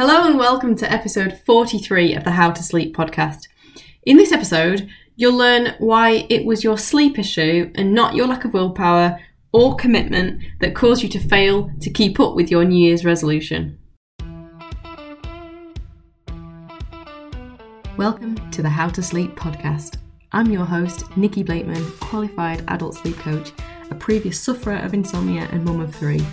Hello and welcome to episode 43 of the How to Sleep podcast. In this episode, you'll learn why it was your sleep issue and not your lack of willpower or commitment that caused you to fail to keep up with your New Year's resolution. Welcome to the How to Sleep podcast. I'm your host, Nikki Blakeman, qualified adult sleep coach, a previous sufferer of insomnia and mum of three.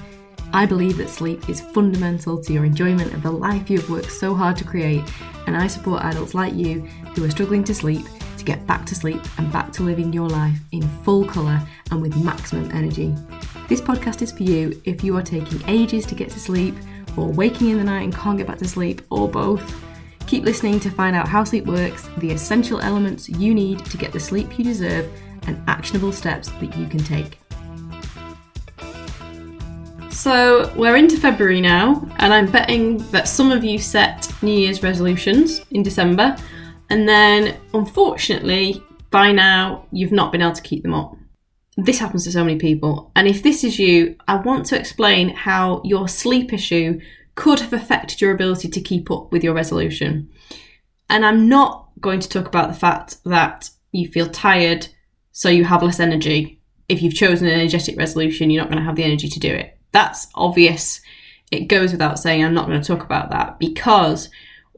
I believe that sleep is fundamental to your enjoyment of the life you have worked so hard to create, and I support adults like you who are struggling to sleep to get back to sleep and back to living your life in full colour and with maximum energy. This podcast is for you if you are taking ages to get to sleep, or waking in the night and can't get back to sleep, or both. Keep listening to find out how sleep works, the essential elements you need to get the sleep you deserve, and actionable steps that you can take. So we're into February now, and I'm betting that some of you set New Year's resolutions in December, and then unfortunately, by now, you've not been able to keep them up. This happens to so many people, and if this is you, I want to explain how your sleep issue could have affected your ability to keep up with your resolution. And I'm not going to talk about the fact that you feel tired, so you have less energy. If you've chosen an energetic resolution, you're not going to have the energy to do it that's obvious. It goes without saying, I'm not going to talk about that because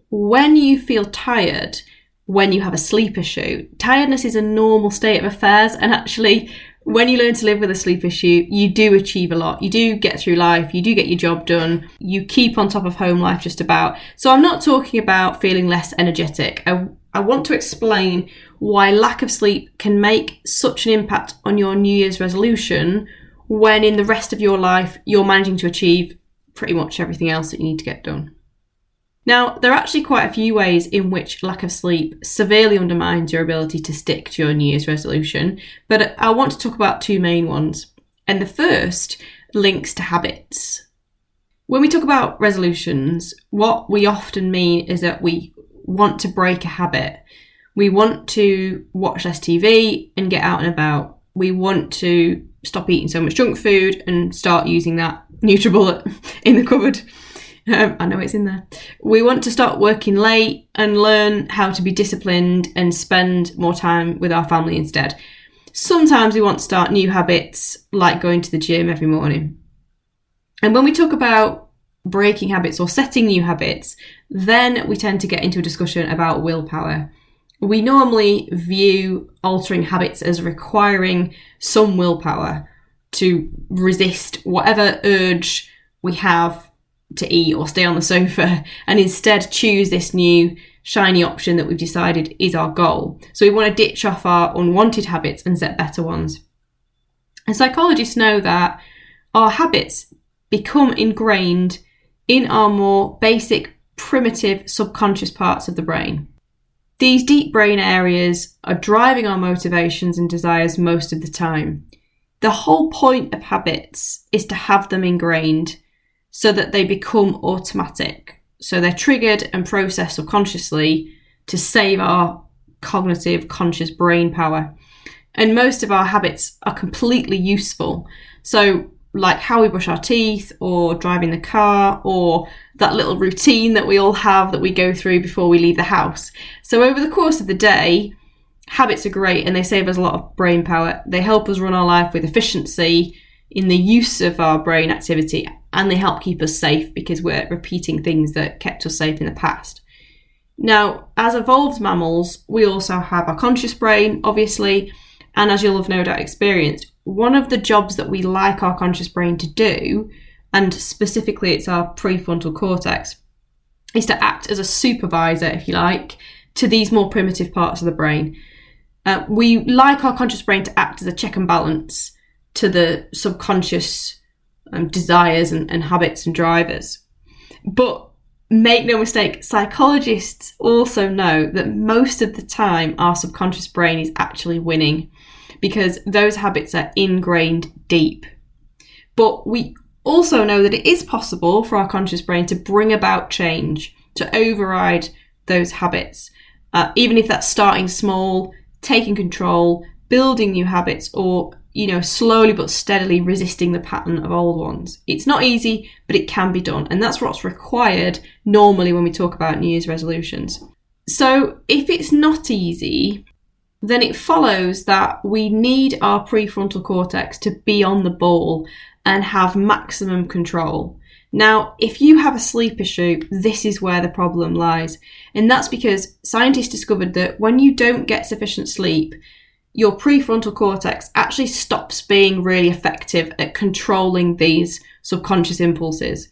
when you feel tired, when you have a sleep issue, tiredness is a normal state of affairs. And actually, when you learn to live with a sleep issue, you do achieve a lot. You do get through life, you do get your job done, you keep on top of home life just about. So, I'm not talking about feeling less energetic. I, I want to explain why lack of sleep can make such an impact on your New Year's resolution when in the rest of your life you're managing to achieve pretty much everything else that you need to get done. Now, there are actually quite a few ways in which lack of sleep severely undermines your ability to stick to your New Year's resolution, but I want to talk about two main ones. And the first links to habits. When we talk about resolutions, what we often mean is that we want to break a habit. We want to watch less TV and get out and about. We want to stop eating so much junk food and start using that NutriBullet in the cupboard. Um, I know it's in there. We want to start working late and learn how to be disciplined and spend more time with our family instead. Sometimes we want to start new habits like going to the gym every morning. And when we talk about breaking habits or setting new habits, then we tend to get into a discussion about willpower we normally view altering habits as requiring some willpower to resist whatever urge we have to eat or stay on the sofa and instead choose this new shiny option that we've decided is our goal. So we want to ditch off our unwanted habits and set better ones. And psychologists know that our habits become ingrained in our more basic, primitive subconscious parts of the brain. These deep brain areas are driving our motivations and desires most of the time. The whole point of habits is to have them ingrained so that they become automatic. So they're triggered and processed subconsciously to save our cognitive conscious brain power. And most of our habits are completely useful. So like how we brush our teeth or driving the car or that little routine that we all have that we go through before we leave the house. So over the course of the day, habits are great and they save us a lot of brain power. They help us run our life with efficiency in the use of our brain activity and they help keep us safe because we're repeating things that kept us safe in the past. Now, as evolved mammals, we also have our conscious brain, obviously, and as you'll have no doubt experienced, one of the jobs that we like our conscious brain to do, and specifically it's our prefrontal cortex, is to act as a supervisor, if you like, to these more primitive parts of the brain. Uh, we like our conscious brain to act as a check and balance to the subconscious um, desires and, and habits and drivers. But make no mistake, psychologists also know that most of the time our subconscious brain is actually winning because those habits are ingrained deep. But we also know that it is possible for our conscious brain to bring about change, to override those habits, uh, even if that's starting small, taking control, building new habits, or you know, slowly but steadily resisting the pattern of old ones. It's not easy, but it can be done. And that's what's required normally when we talk about New Year's resolutions. So if it's not easy, then it follows that we need our prefrontal cortex to be on the ball and have maximum control. Now, if you have a sleep issue, this is where the problem lies. And that's because scientists discovered that when you don't get sufficient sleep, your prefrontal cortex actually stops being really effective at controlling these subconscious impulses.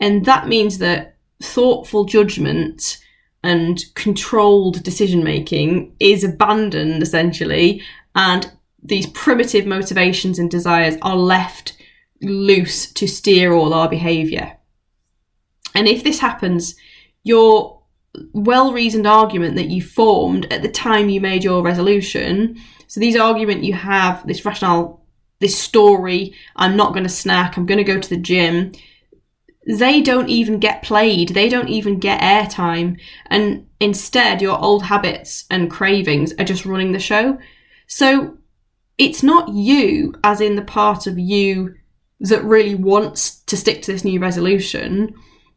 And that means that thoughtful judgment and controlled decision making is abandoned essentially, and these primitive motivations and desires are left loose to steer all our behaviour. And if this happens, your well reasoned argument that you formed at the time you made your resolution, so these argument you have, this rationale, this story, I'm not going to snack, I'm going to go to the gym, they don't even get played. They don't even get airtime. And instead, your old habits and cravings are just running the show. So it's not you, as in the part of you that really wants to stick to this new resolution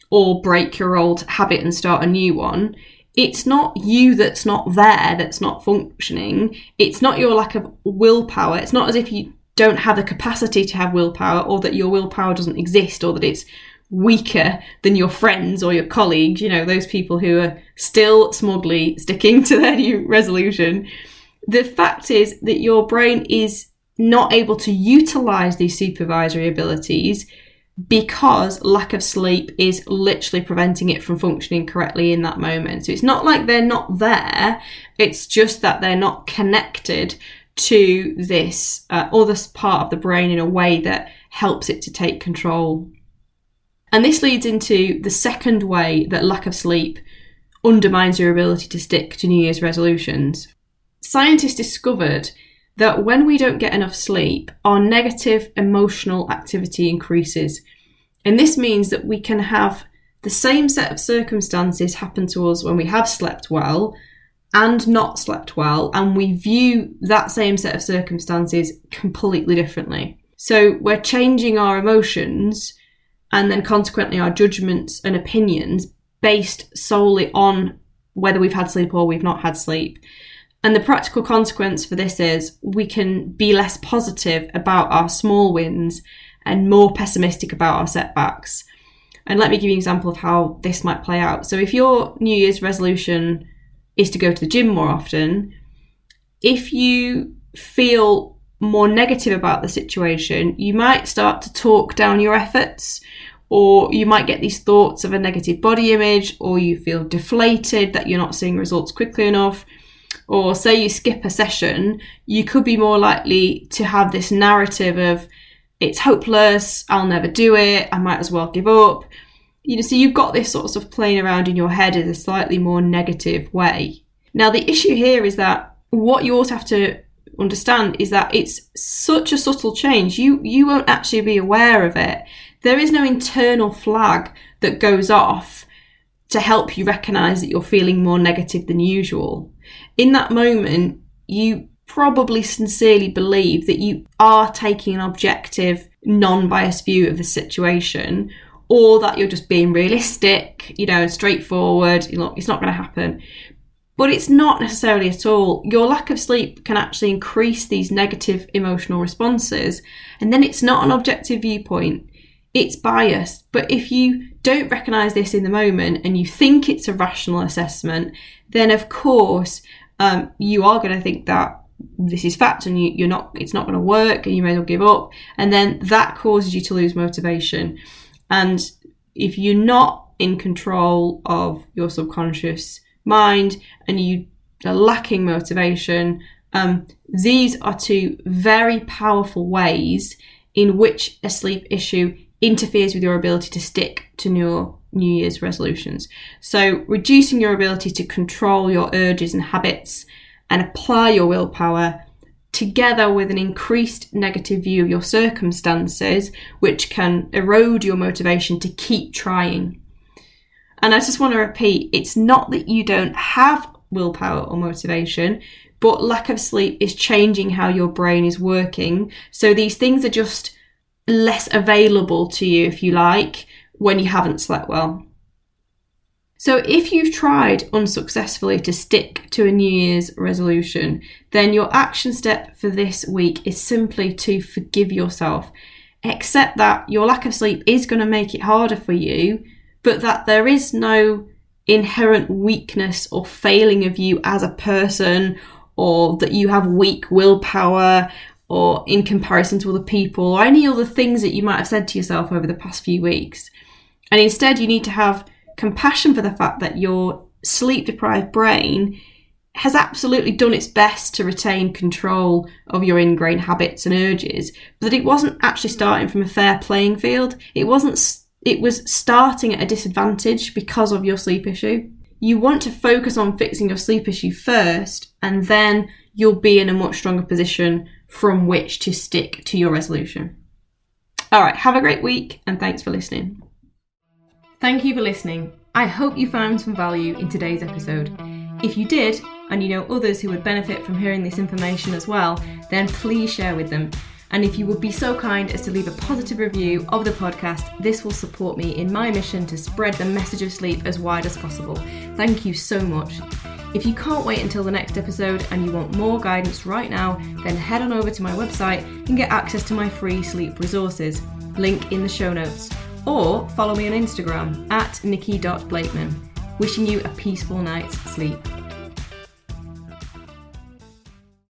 or break your old habit and start a new one. It's not you that's not there, that's not functioning. It's not your lack of willpower. It's not as if you don't have the capacity to have willpower or that your willpower doesn't exist or that it's weaker than your friends or your colleagues, you know, those people who are still smugly sticking to their new resolution. The fact is that your brain is not able to utilize these supervisory abilities because lack of sleep is literally preventing it from functioning correctly in that moment. So it's not like they're not there, it's just that they're not connected to this uh, other part of the brain in a way that helps it to take control and this leads into the second way that lack of sleep undermines your ability to stick to New Year's resolutions. Scientists discovered that when we don't get enough sleep, our negative emotional activity increases. And this means that we can have the same set of circumstances happen to us when we have slept well and not slept well, and we view that same set of circumstances completely differently. So we're changing our emotions and then consequently our judgments and opinions based solely on whether we've had sleep or we've not had sleep. And the practical consequence for this is we can be less positive about our small wins and more pessimistic about our setbacks. And let me give you an example of how this might play out. So, if your New Year's resolution is to go to the gym more often, if you feel more negative about the situation, you might start to talk down your efforts, or you might get these thoughts of a negative body image, or you feel deflated that you're not seeing results quickly enough. Or say you skip a session, you could be more likely to have this narrative of it's hopeless, I'll never do it, I might as well give up. You know, so you've got this sort of stuff playing around in your head in a slightly more negative way. Now, the issue here is that what you also have to understand is that it's such a subtle change. You you won't actually be aware of it. There is no internal flag that goes off to help you recognize that you're feeling more negative than usual. In that moment, you probably sincerely believe that you are taking an objective, non-biased view of the situation or that you're just being realistic, you know, straightforward, look, it's not going to happen. But it's not necessarily at all. Your lack of sleep can actually increase these negative emotional responses, and then it's not an objective viewpoint, it's biased. But if you don't recognize this in the moment and you think it's a rational assessment, then of course um, you are going to think that this is fact and you, you're not it's not going to work and you may as well give up and then that causes you to lose motivation and if you're not in control of your subconscious mind and you are lacking motivation, um, these are two very powerful ways in which a sleep issue interferes with your ability to stick to your New Year's resolutions. So, reducing your ability to control your urges and habits and apply your willpower together with an increased negative view of your circumstances, which can erode your motivation to keep trying. And I just want to repeat it's not that you don't have willpower or motivation. but lack of sleep is changing how your brain is working. So these things are just less available to you, if you like, when you haven't slept well. So, if you've tried unsuccessfully to stick to a New Year's resolution, then your action step for this week is simply to forgive yourself. Accept that your lack of sleep is going to make it harder for you, but that there is no inherent weakness or failing of you as a person, or that you have weak willpower, or in comparison to other people, or any other things that you might have said to yourself over the past few weeks. And instead, you need to have compassion for the fact that your sleep deprived brain has absolutely done its best to retain control of your ingrained habits and urges, but that it wasn't actually starting from a fair playing field. It wasn't it was starting at a disadvantage because of your sleep issue. You want to focus on fixing your sleep issue first, and then you'll be in a much stronger position from which to stick to your resolution. All right, have a great week, and thanks for listening. Thank you for listening. I hope you found some value in today's episode. If you did, and you know others who would benefit from hearing this information as well, then please share with them. And if you would be so kind as to leave a positive review of the podcast, this will support me in my mission to spread the message of sleep as wide as possible. Thank you so much. If you can't wait until the next episode and you want more guidance right now, then head on over to my website and get access to my free sleep resources. Link in the show notes or follow me on Instagram at nikki.blakeman. Wishing you a peaceful night's sleep.